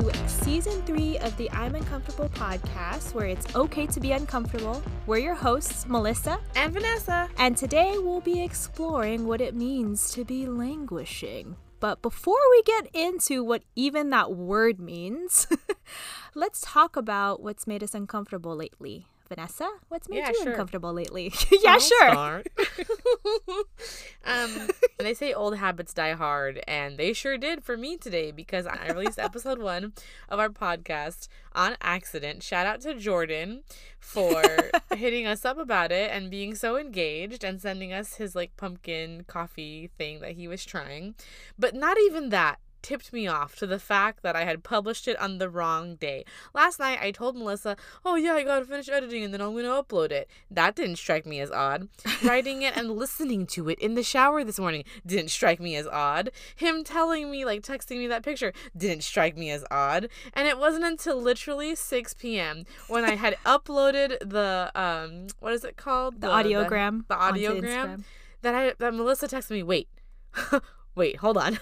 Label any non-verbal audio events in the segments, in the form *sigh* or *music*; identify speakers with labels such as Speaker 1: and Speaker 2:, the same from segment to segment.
Speaker 1: to season three of the I'm Uncomfortable podcast, where it's okay to be uncomfortable. We're your hosts, Melissa
Speaker 2: and Vanessa.
Speaker 1: And today we'll be exploring what it means to be languishing. But before we get into what even that word means, *laughs* let's talk about what's made us uncomfortable lately. Vanessa, what's made yeah, you sure. uncomfortable lately? *laughs* yeah,
Speaker 2: I'll
Speaker 1: sure. *laughs*
Speaker 2: um, they say old habits die hard, and they sure did for me today because I released *laughs* episode one of our podcast on accident. Shout out to Jordan for hitting us up about it and being so engaged and sending us his like pumpkin coffee thing that he was trying. But not even that tipped me off to the fact that I had published it on the wrong day. Last night I told Melissa, "Oh yeah, I got to finish editing and then I'm to upload it." That didn't strike me as odd. *laughs* Writing it and listening to it in the shower this morning didn't strike me as odd. Him telling me like texting me that picture didn't strike me as odd. And it wasn't until literally 6 p.m. when I had *laughs* uploaded the um what is it called?
Speaker 1: The, the audiogram.
Speaker 2: The, the audiogram that I that Melissa texted me, "Wait. *laughs* Wait, hold on."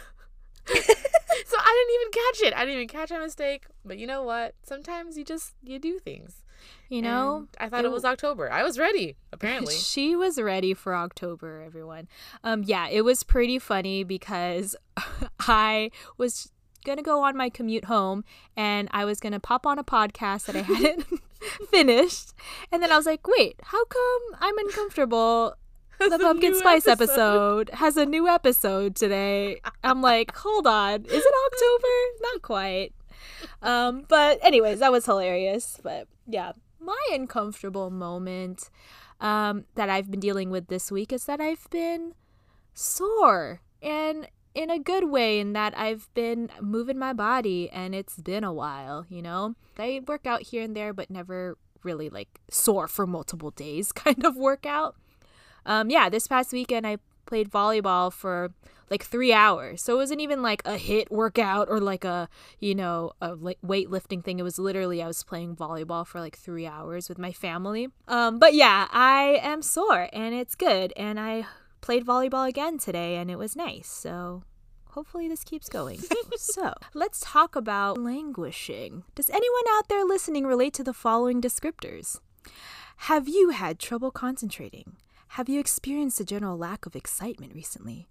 Speaker 2: I didn't even catch it. I didn't even catch a mistake. But you know what? Sometimes you just you do things.
Speaker 1: You know,
Speaker 2: and I thought it, it, was October. I was ready, apparently. *laughs*
Speaker 1: She was ready for October, everyone. Um yeah, it was pretty funny because *laughs* I was going to go on my commute home and I was going to pop on a podcast that I hadn't *laughs* finished. And then I was like, "Wait, how come I'm uncomfortable the pumpkin spice episode. episode. has a new episode today. I'm like, hold on, is it October? Not quite. Um, but anyways, that was hilarious. But yeah, my uncomfortable moment um, that I've been dealing with this week is that I've been sore and in a good way in that I've been moving my body and it's been a while, you know? I work out here and there, but never really like sore for multiple days *laughs* kind of workout um, yeah, this past weekend I played volleyball for like three hours. So it wasn't even like a HIIT workout or like a, you know, a weightlifting thing. It was literally I was playing volleyball for like three hours with my family. Um, but yeah, I am sore and it's good. And I played volleyball again today and it was nice. So hopefully this keeps going. *laughs* so let's talk about languishing. Does anyone out there listening relate to the following descriptors? Have you had trouble concentrating? Have you experienced a general lack of excitement recently?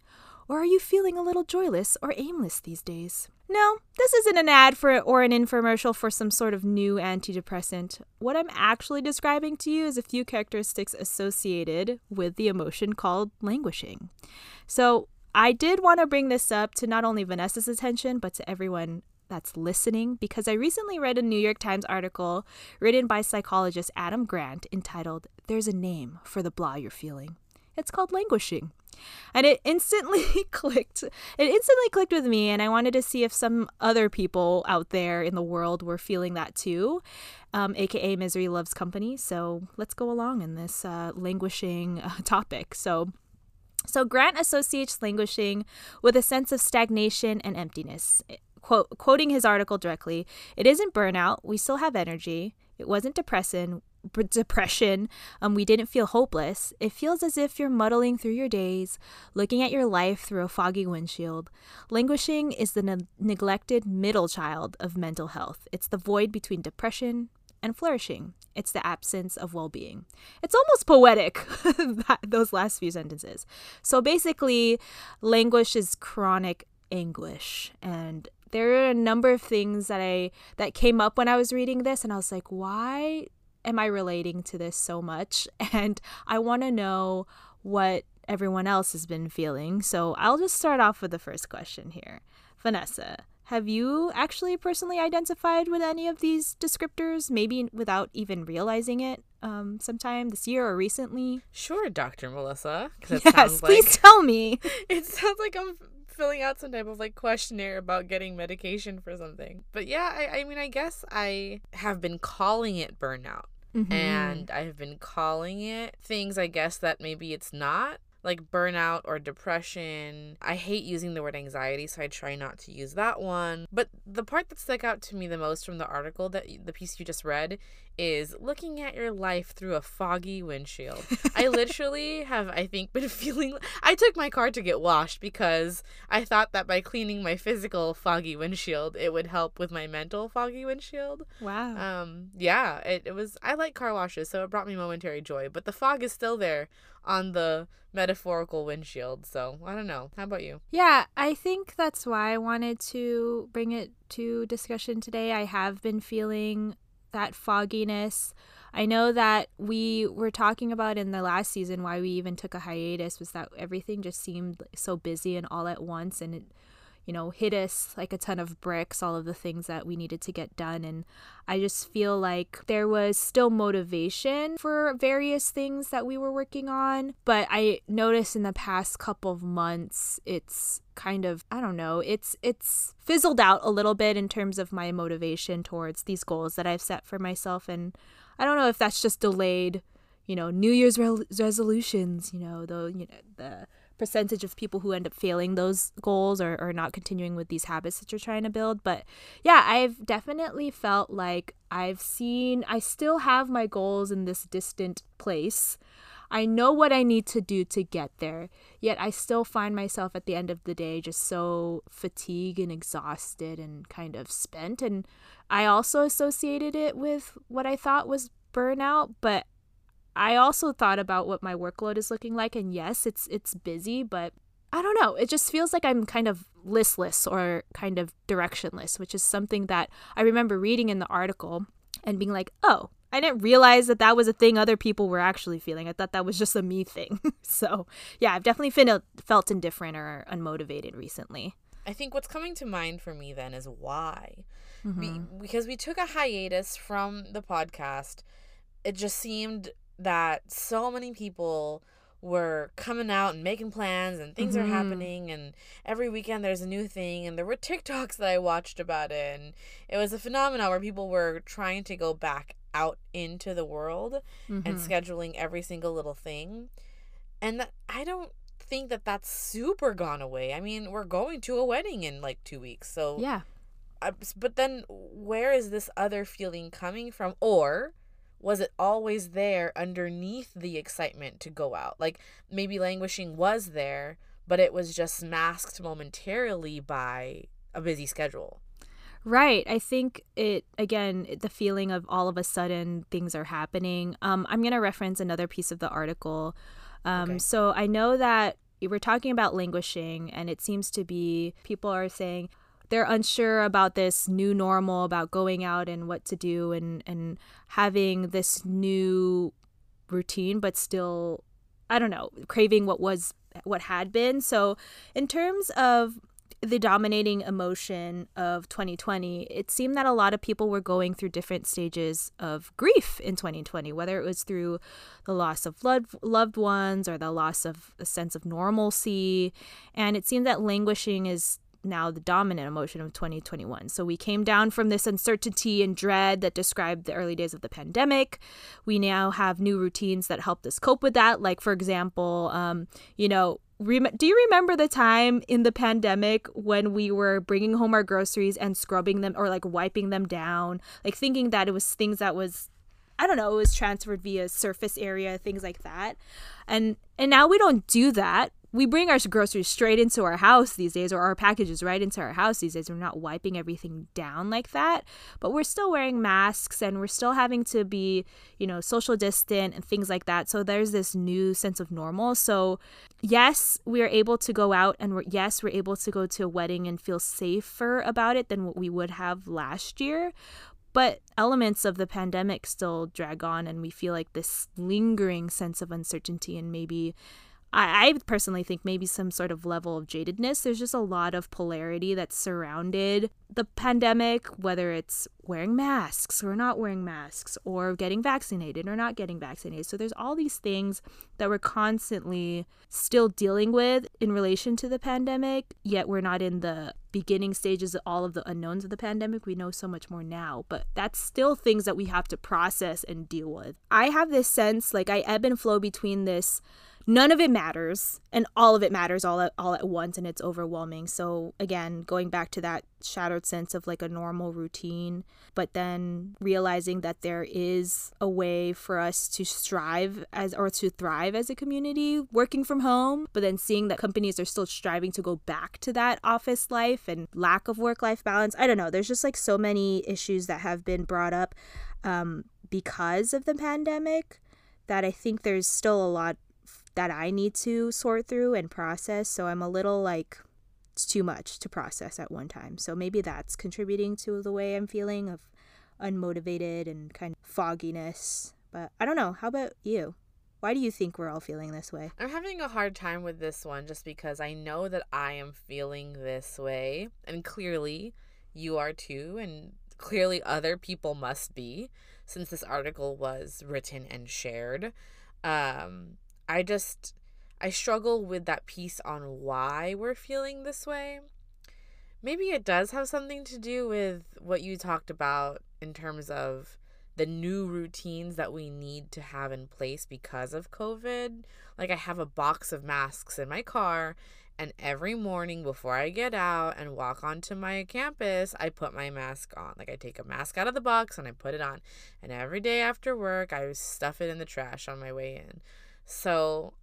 Speaker 1: Or are you feeling a little joyless or aimless these days? No, this isn't an ad for or an infomercial for some sort of new antidepressant. What I'm actually describing to you is a few characteristics associated with the emotion called languishing. So, I did want to bring this up to not only Vanessa's attention, but to everyone that's listening because I recently read a New York Times article written by psychologist Adam Grant entitled There's a Name for the Blah You're Feeling. It's called languishing. And it instantly *laughs* clicked. It instantly clicked with me, and I wanted to see if some other people out there in the world were feeling that too, um, aka Misery Loves Company. So let's go along in this uh, languishing uh, *laughs* topic. So, so Grant associates languishing with a sense of stagnation and emptiness quote, quoting his article directly, it isn't burnout. We still have energy. It wasn't depression. Depression. Um, we didn't feel hopeless. It feels as if you're muddling through your days, looking at your life through a foggy windshield. Languishing is the ne- neglected middle child of mental health. It's the void between depression and flourishing. It's the absence of well being. It's almost poetic, *laughs* that, those last few sentences. So basically, languish is chronic anguish and there are a number of things that I that came up when I was reading this and I was like, why am I relating to this so much? *laughs* And I want to know what everyone else has been feeling. So I'll just start off with the first question here. Vanessa, have you actually personally identified with any of these descriptors, maybe without even realizing it, um, sometime this year or recently?
Speaker 2: Sure, Dr. Melissa.
Speaker 1: Yes, please tell me. *laughs*
Speaker 2: It sounds like I'm filling out some type of like questionnaire about getting medication for something. But yeah, I, I mean, I guess I have been calling it burnout. Mm-hmm. And I've been calling it things, I guess, that maybe it's not. Like burnout or depression. I hate using the word anxiety, so I try not to use that one. But the part that stuck out to me the most from the article that the piece you just read is looking at your life through a foggy windshield. I *laughs* literally have, I think, been *laughs* feeling. I took my car to get washed because I thought that by cleaning my physical foggy windshield, it would help with my mental foggy windshield.
Speaker 1: Wow.
Speaker 2: Um, yeah, it, it was. I like car washes, so it brought me momentary joy, but the fog is still there on the metaphorical windshield. So I don't know. How about you?
Speaker 1: Yeah, I think that's why I wanted to bring it to discussion today. I have been feeling that fogginess. I know that we were talking about in the last season why we even took a hiatus was that everything just seemed so busy and all at once and it you know hit us like a ton of bricks all of the things that we needed to get done. And I just feel like there was still motivation for various things that we were working on. But I noticed in the past couple of months it's kind of I don't know it's it's fizzled out a little bit in terms of my motivation towards these goals that I've set for myself. And I don't know if that's just delayed you know New Year's re- resolutions you know the you know the percentage of people who end up failing those goals or, or not continuing with these habits that you're trying to build. But yeah, I've definitely felt like I've seen, I still have my goals in this distant place. I know what I need to do to get there, yet I still find myself at the end of the day just so fatigued and exhausted and kind of spent. And I also associated it with what I thought was burnout, but I also thought about what my workload is looking like and yes, it's it's busy, but I don't know. It just feels like I'm kind of listless or kind of directionless, which is something that I remember reading in the article and being like, "Oh, I didn't realize that that was a thing other people were actually feeling. I thought that was just a me thing." *laughs* so, yeah, I've definitely felt felt indifferent or unmotivated recently.
Speaker 2: I think what's coming to mind for me then is why. Mm-hmm. We, because we took a hiatus from the podcast, it just seemed that so many people were coming out and making plans and things mm-hmm. are happening and every weekend there's a new thing and there were TikToks that I watched about it and it was a phenomenon where people were trying to go back out into the world mm-hmm. and scheduling every single little thing and that, I don't think that that's super gone away. I mean, we're going to a wedding in like 2 weeks. So
Speaker 1: Yeah.
Speaker 2: Uh, but then where is this other feeling coming from or was it always there underneath the excitement to go out? Like maybe languishing was there, but it was just masked momentarily by a busy schedule.
Speaker 1: Right. I think it, again, the feeling of all of a sudden things are happening. Um, I'm going to reference another piece of the article. Um, okay. So I know that we're talking about languishing, and it seems to be people are saying, they're unsure about this new normal about going out and what to do and and having this new routine but still i don't know craving what was what had been so in terms of the dominating emotion of 2020, it seemed that a lot of people were going through different stages of grief in 2020, whether it was through the loss of loved, loved ones or the loss of a sense of normalcy. And it seemed that languishing is now the dominant emotion of 2021. So we came down from this uncertainty and dread that described the early days of the pandemic. We now have new routines that helped us cope with that. Like, for example, um, you know, Rem- do you remember the time in the pandemic when we were bringing home our groceries and scrubbing them or like wiping them down like thinking that it was things that was i don't know it was transferred via surface area things like that and and now we don't do that we bring our groceries straight into our house these days or our packages right into our house these days. We're not wiping everything down like that but we're still wearing masks and we're still having to be you know social distant and things like that. So there's this new sense of normal. So yes we are able to go out and we're, yes we're able to go to a wedding and feel safer about it than what we would have last year but elements of the pandemic still drag on and we feel like this lingering sense of uncertainty and maybe I, I personally think maybe some sort of level of jadedness. There's just a lot of polarity that's surrounded the pandemic, whether it's wearing masks or not wearing masks, or getting vaccinated or not getting vaccinated. So there's all these things that we're constantly still dealing with in relation to the pandemic, yet we're not in the beginning stages of all of the unknowns of the pandemic. We know so much more now, but that's still things that we have to process and deal with. I have this sense like I ebb and flow between this none of it matters and all of it matters all at all at once and it's overwhelming. So again, going back to that shattered sense of like a normal routine, but then realizing that there is a way for us to strive as or to thrive as a community working from home, but then seeing that companies are still striving to go back to that office life and lack of work life balance. I don't know. There's just like so many issues that have been brought up um, because of the pandemic that I think there's still a lot that I need to sort through and process. So I'm a little like, it's too much to process at one time. So maybe that's contributing to the way I'm feeling of unmotivated and kind of fogginess. But I don't know. How about you? Why do you think we're all feeling this way?
Speaker 2: I'm having a hard time with this one just because I know that I am feeling this way. And clearly, you are too. And clearly, other people must be since this article was written and shared. Um, I just I struggle with that piece on why we're feeling this way. Maybe it does have something to do with what you talked about in terms of the new routines that we need to have in place because of COVID. Like I have a box of masks in my car and every morning before I get out and walk onto my campus, I put my mask on. Like I take a mask out of the box and I put it on. And every day after work, I stuff it in the trash on my way in. So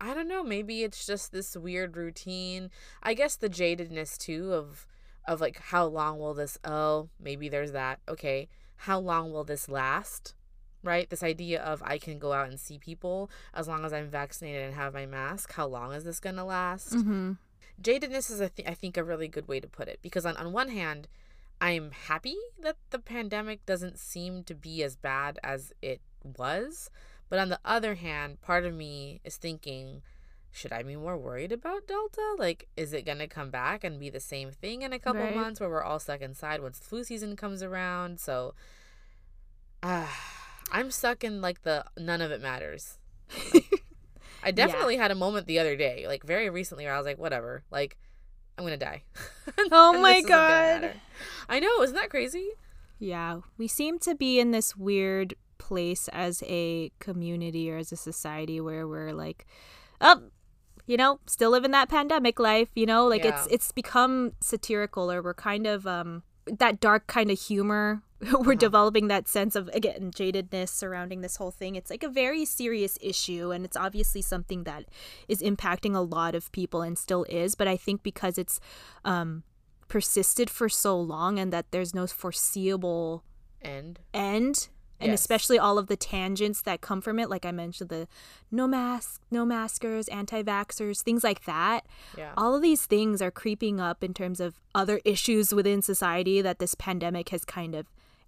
Speaker 2: I don't know, maybe it's just this weird routine. I guess the jadedness too of of like how long will this oh, maybe there's that. Okay, how long will this last? Right? This idea of I can go out and see people as long as I'm vaccinated and have my mask. How long is this going to last?
Speaker 1: Mm-hmm.
Speaker 2: Jadedness is, I, th- I think, a really good way to put it because, on, on one hand, I'm happy that the pandemic doesn't seem to be as bad as it was. But on the other hand, part of me is thinking, should I be more worried about Delta? Like, is it going to come back and be the same thing in a couple right. months where we're all stuck inside once flu season comes around? So, uh, *sighs* I'm stuck in like the none of it matters. *laughs* I definitely yeah. had a moment the other day, like very recently, where I was like, whatever, like, I'm going to die. *laughs*
Speaker 1: oh my God.
Speaker 2: I know. Isn't that crazy?
Speaker 1: Yeah. We seem to be in this weird place as a community or as a society where we're like, oh, you know, still living that pandemic life, you know, like yeah. it's it's become satirical or we're kind of um that dark kind of humor *laughs* we're uh-huh. developing that sense of again jadedness surrounding this whole thing it's like a very serious issue and it's obviously something that is impacting a lot of people and still is but i think because it's um persisted for so long and that there's no foreseeable
Speaker 2: end
Speaker 1: end and yes. especially all of the tangents that come from it like i mentioned the no mask no maskers anti-vaxxers things like that.
Speaker 2: Yeah.
Speaker 1: all of these things are creeping up in terms of other issues within society that this pandemic has kind of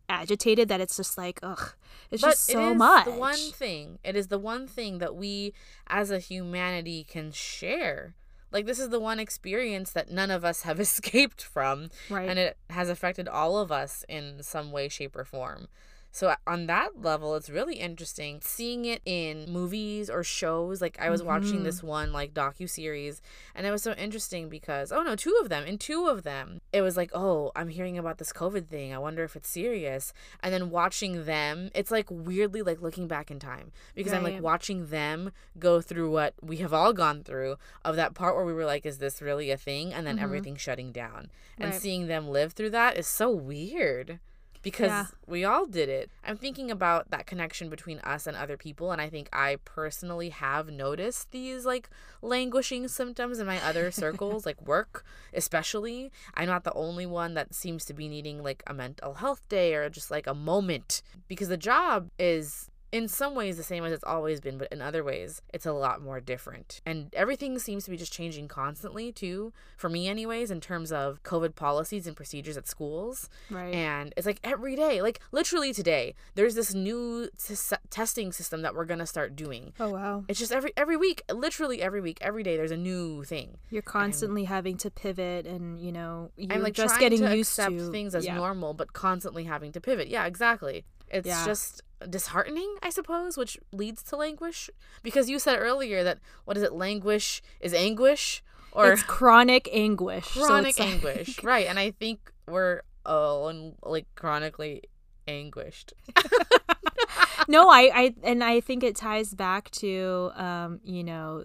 Speaker 1: agitated that it's just like ugh it's but just so
Speaker 2: it is
Speaker 1: much.
Speaker 2: the one thing it is the one thing that we as a humanity can share. Like this is the one experience that none of us *laughs* have escaped from
Speaker 1: right.
Speaker 2: and it has affected all of us in some way shape or form so on that level, it's really interesting seeing it in movies or shows. Like I was mm-hmm. watching this one like docu series, and it was so interesting because oh no, two of them in two of them, it was like oh I'm hearing about this COVID thing. I wonder if it's serious. And then watching them, it's like weirdly like looking back in time because right. I'm like watching them go through what we have all gone through of that part where we were like, is this really a thing? And then mm-hmm. everything shutting down and right. seeing them live through that is so weird because yeah. we all did it. I'm thinking about that connection between us and other people, and I think I personally have noticed these like languishing symptoms in my other *laughs* circles, like work, especially. I'm not the only one that seems to be needing like a mental health day or just like a moment because the job is in some ways the same as it's always been, but in other ways it's a lot more different. And everything seems to be just changing constantly too, for me anyways, in terms of COVID policies and procedures at schools.
Speaker 1: Right.
Speaker 2: And it's like every day, like literally today, there's this new t- testing system that we're gonna start doing.
Speaker 1: Oh wow.
Speaker 2: It's just every every week, literally every week, every day there's a new thing.
Speaker 1: You're constantly having to pivot and you know, you're I'm like just getting
Speaker 2: to
Speaker 1: used
Speaker 2: accept
Speaker 1: to
Speaker 2: things as
Speaker 1: yeah.
Speaker 2: normal, but constantly having to pivot. Yeah, exactly. It's yeah. just disheartening, I suppose, which leads to languish. Because you said earlier that what is it, languish is anguish,
Speaker 1: or it's chronic anguish.
Speaker 2: Chronic so anguish, like... *laughs* right? And I think we're all like chronically anguished. *laughs*
Speaker 1: no, I, I, and I think it ties back to, um, you know,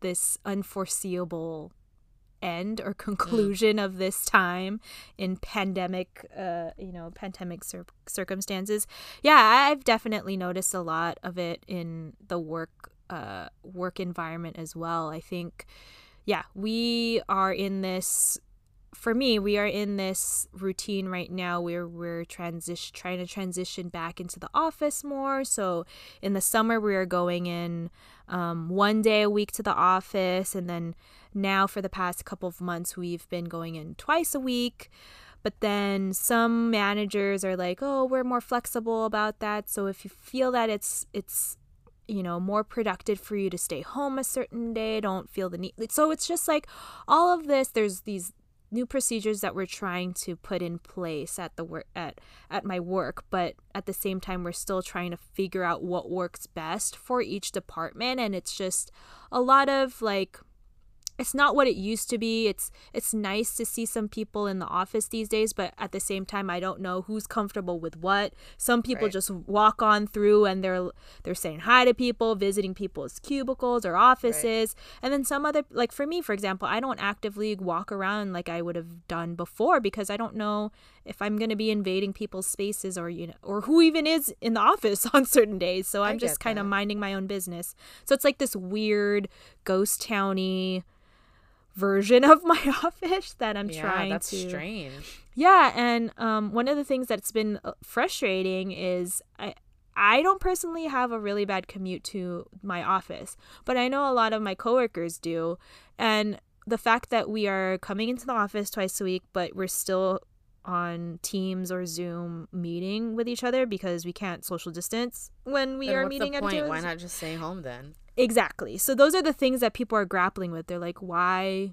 Speaker 1: this unforeseeable end or *laughs* conclusion mm. of this time in pandemic uh you know pandemic cir- circumstances yeah i've definitely noticed a lot of it in the work uh work environment as well i think yeah we are in this for me, we are in this routine right now where we're transition trying to transition back into the office more. So in the summer, we are going in um, one day a week to the office, and then now for the past couple of months, we've been going in twice a week. But then some managers are like, "Oh, we're more flexible about that." So if you feel that it's it's you know more productive for you to stay home a certain day, don't feel the need. So it's just like all of this. There's these new procedures that we're trying to put in place at the work at at my work but at the same time we're still trying to figure out what works best for each department and it's just a lot of like it's not what it used to be. It's it's nice to see some people in the office these days, but at the same time I don't know who's comfortable with what. Some people right. just walk on through and they're they're saying hi to people, visiting people's cubicles or offices. Right. And then some other like for me, for example, I don't actively walk around like I would have done before because I don't know if I'm going to be invading people's spaces or you know or who even is in the *laughs* office on certain days. So I'm just kind of minding my own business. So it's like this weird ghost towny version of my *laughs* office that I'm
Speaker 2: yeah,
Speaker 1: trying
Speaker 2: that's
Speaker 1: to.
Speaker 2: strange.
Speaker 1: Yeah, and um, one of the things that's been uh, frustrating is I. I don't personally have a really bad commute to my office, but I know a lot of my coworkers do. And the fact that we are coming into the office twice a week, but we're still on Teams or Zoom meeting with each other because we can't social distance when we
Speaker 2: then
Speaker 1: are meeting
Speaker 2: the
Speaker 1: at
Speaker 2: point? Why not just stay home then?
Speaker 1: Exactly. So those are the things that people are grappling with. They're like, why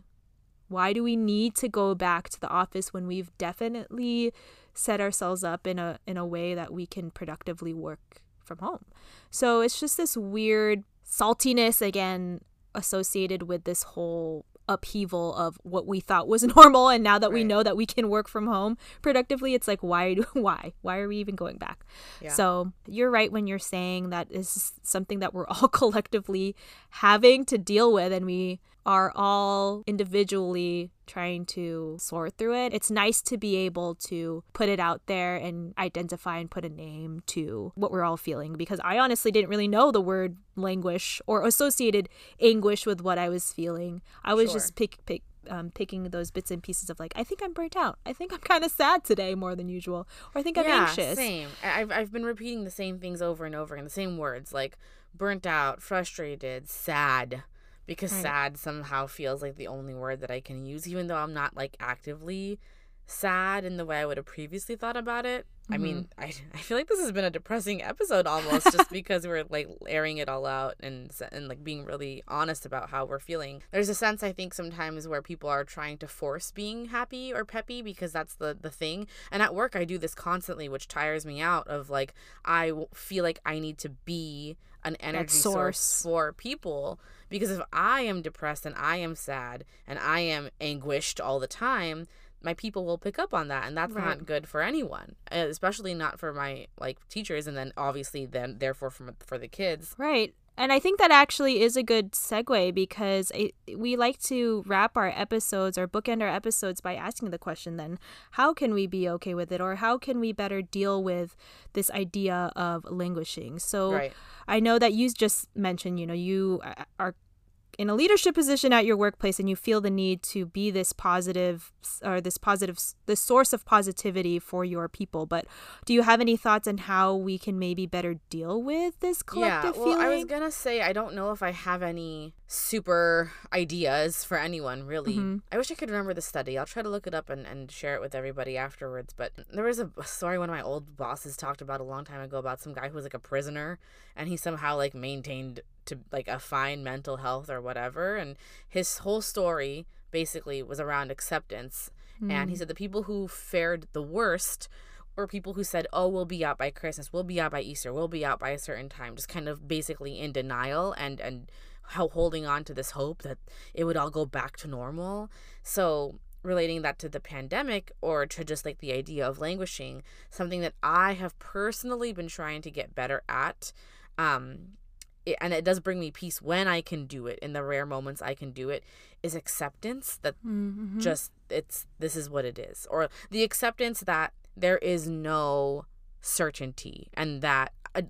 Speaker 1: why do we need to go back to the office when we've definitely set ourselves up in a in a way that we can productively work from home? So it's just this weird saltiness again associated with this whole upheaval of what we thought was *laughs* normal and now that right. we know that we can work from home productively it's like why *laughs* why why are we even going back yeah. so you're right when you're saying that is something that we're *laughs* all collectively having to deal with and we are all individually trying to sort through it. It's nice to be able to put it out there and identify and put a name to what we're all feeling because I honestly didn't really know the word languish or associated anguish with what I was feeling. I was sure. just pick pick um, picking those bits and pieces of like, I think I'm burnt out. I think I'm kind of sad today more than usual, or I think I'm
Speaker 2: yeah,
Speaker 1: anxious.
Speaker 2: Same. I've I've been repeating the same things over and over in the same words, like burnt out, frustrated, sad because right. sad somehow feels like the only word that I can use, even though I'm not like actively sad in the way I would have previously thought about it. Mm-hmm. I mean. *laughs* I, I feel like this has been a depressing episode almost just *laughs* because we're like airing it all out and and like being really honest about how we're feeling. There's a sense I think sometimes where people are trying to force being happy or peppy because that's the the thing. And at work I do this constantly which tires me out of like I feel like I need to be an energy source. source for people because if I am depressed and I am sad and I am anguished all the time, my people will pick up on that and that's right. not good for anyone especially not for my like teachers and then obviously then therefore for, for the kids
Speaker 1: right and I think that actually is a good segue because it, we like to wrap our episodes or bookend our episodes by asking the question then, how can we be okay with it? Or how can we better deal with this idea of languishing? So right. I know that you just mentioned, you know, you uh, are in a leadership position at your workplace and you feel the need to be this positive or this positive the source of positivity for your people but do you have any thoughts on how we can maybe better deal with this collective
Speaker 2: yeah, well,
Speaker 1: feeling?
Speaker 2: I was gonna say I don't know if I have any super ideas for anyone really. Mm-hmm. I wish I could remember the study. I'll try to look it up and, and share it with everybody afterwards. But there was a story one of my old bosses talked about a long time ago about some guy who was like a prisoner and he somehow like maintained to like a fine mental health or whatever and his whole story basically was around acceptance mm. and he hmm. said the people who fared the worst were people who said oh we'll be out by christmas we'll be out by easter we'll be out by a certain time just kind of basically in denial and and how holding on to this hope that it would all go back to normal so relating that to the pandemic or to just like the idea of languishing, something that I have personally been trying to get better at. Um, it, and it does bring me peace when I can do it in the rare moments I can do it is acceptance that
Speaker 1: Mm-hmm.
Speaker 2: just it's this is what it is or the acceptance that there is no certainty and that uh,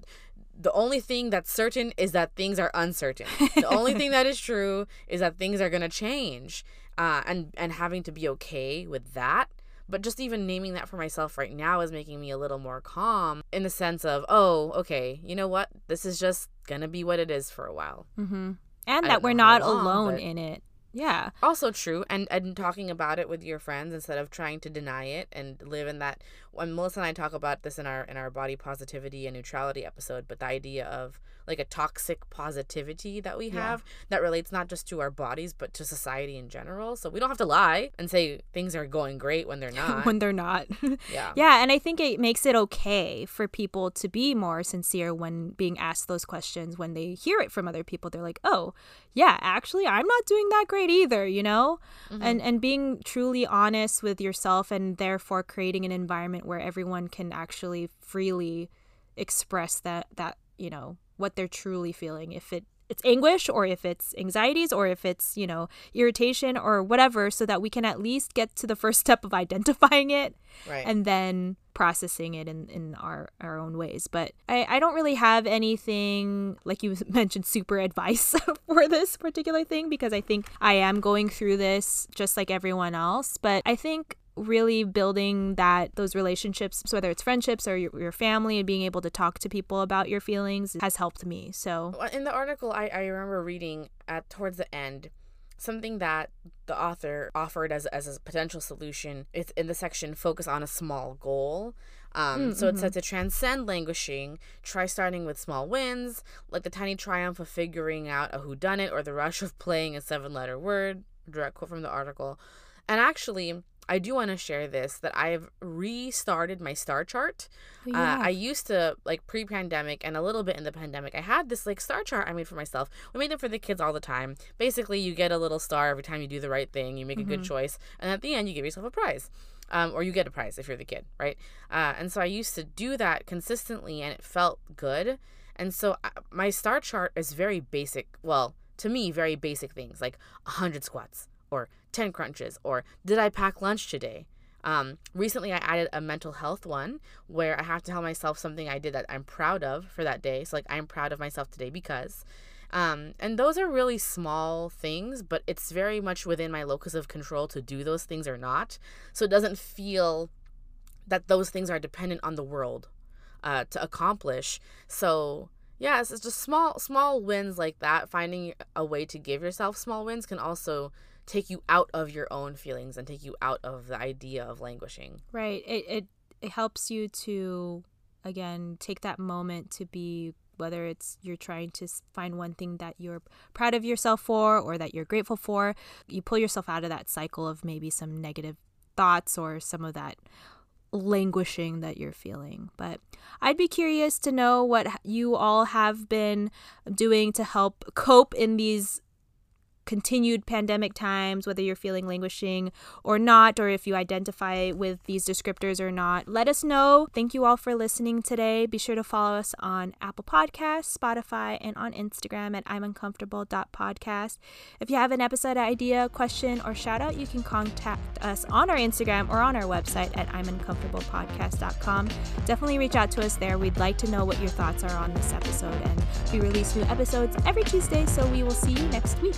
Speaker 2: the only thing that's certain is that things are uncertain the only thing that is true is that things are going to change uh, and and having to be okay with that but just even naming that for myself right now is making me a little more calm in the sense of oh okay you know what this is just gonna be what it is for a while
Speaker 1: Mm-hmm. And
Speaker 2: I
Speaker 1: that we're not
Speaker 2: long,
Speaker 1: alone
Speaker 2: but-
Speaker 1: in it. Yeah.
Speaker 2: also true and and talking about it with your friends instead of trying to deny it and live in that when melissa and i talk about this in our in our body positivity and neutrality episode but the idea of like a toxic positivity that we
Speaker 1: Yeah.
Speaker 2: have that relates not just to our bodies but to society in general so we don't have to lie and say things are going great when they're *laughs* not
Speaker 1: when they're not. *laughs*
Speaker 2: yeah
Speaker 1: yeah, and I think it makes it okay for people to be more sincere when being asked those questions. When they hear it from other people, they're like, "Oh, yeah, actually, I'm not doing that great either," you know. And mm-hmm. and being truly honest with yourself, and therefore creating an environment where everyone can actually freely express that that you know what they're truly feeling. If it it's anguish or if it's anxieties or if it's you know irritation or whatever so that we can at least get to the *laughs* first step of identifying it
Speaker 2: right
Speaker 1: and then processing it in, in our, our own ways. But I, I don't really have anything, like you *laughs* mentioned, super advice *laughs* for this particular thing because I think I am going through this just like everyone else. But I think really building that those relationships whether it's friendships or your, your family and being able to talk to people about your feelings has helped me so.
Speaker 2: In the article I, I remember reading at towards the end something that the author offered as, as a potential solution is in the section focus on a small goal. Um, so it said to transcend languishing try starting with small wins like the tiny triumph of figuring out a whodunit or the rush of playing a seven letter word direct quote from the article. And actually I do want to share this that I've restarted my star chart.
Speaker 1: Oh,
Speaker 2: Uh, I used to like pre-pandemic and a little bit in the pandemic. I had this like star chart I made for myself. We made them for the kids all the time. Basically, you get a little star every time you do the right thing. You make a good choice, and at the end, you give yourself a prize, um, or you get a prize if you're the kid, right? Uh, and so I used to do that consistently, and it felt good. And so uh, my star chart is very basic. Well, to me, very basic things like 100 squats or 10 crunches or did I pack lunch today? Um, recently, I added a mental health one where I have to tell myself something I did that I'm proud of for that day. So, like, I'm proud of myself today because. Um, and those are really small things, but it's very much within my locus of control to do those things or not. So, it doesn't feel that those things are dependent on the world uh, to accomplish. So, yeah, it's just small small wins like that. Finding a way to give yourself small wins can also take you out of your own feelings and take you out of the idea of languishing.
Speaker 1: Right. It, it it helps you to again take that moment to be whether it's you're trying to find one thing that you're proud of yourself for or that you're grateful for, you pull yourself out of that cycle of maybe some negative thoughts or some of that languishing that you're feeling. But I'd be curious to know what you all have been doing to help cope in these continued pandemic times, whether you're feeling languishing or not, or if you identify with these descriptors or not. Let us know. Thank you all for listening today. Be sure to follow us on Apple Podcasts, Spotify, and on Instagram at I'm. If you have an episode idea, question, or shout out, you can contact us on our Instagram or on our website at I'm. Definitely reach out to us there. We'd like to know what your thoughts are on this episode. And we release new episodes every Tuesday, so we will see you next week.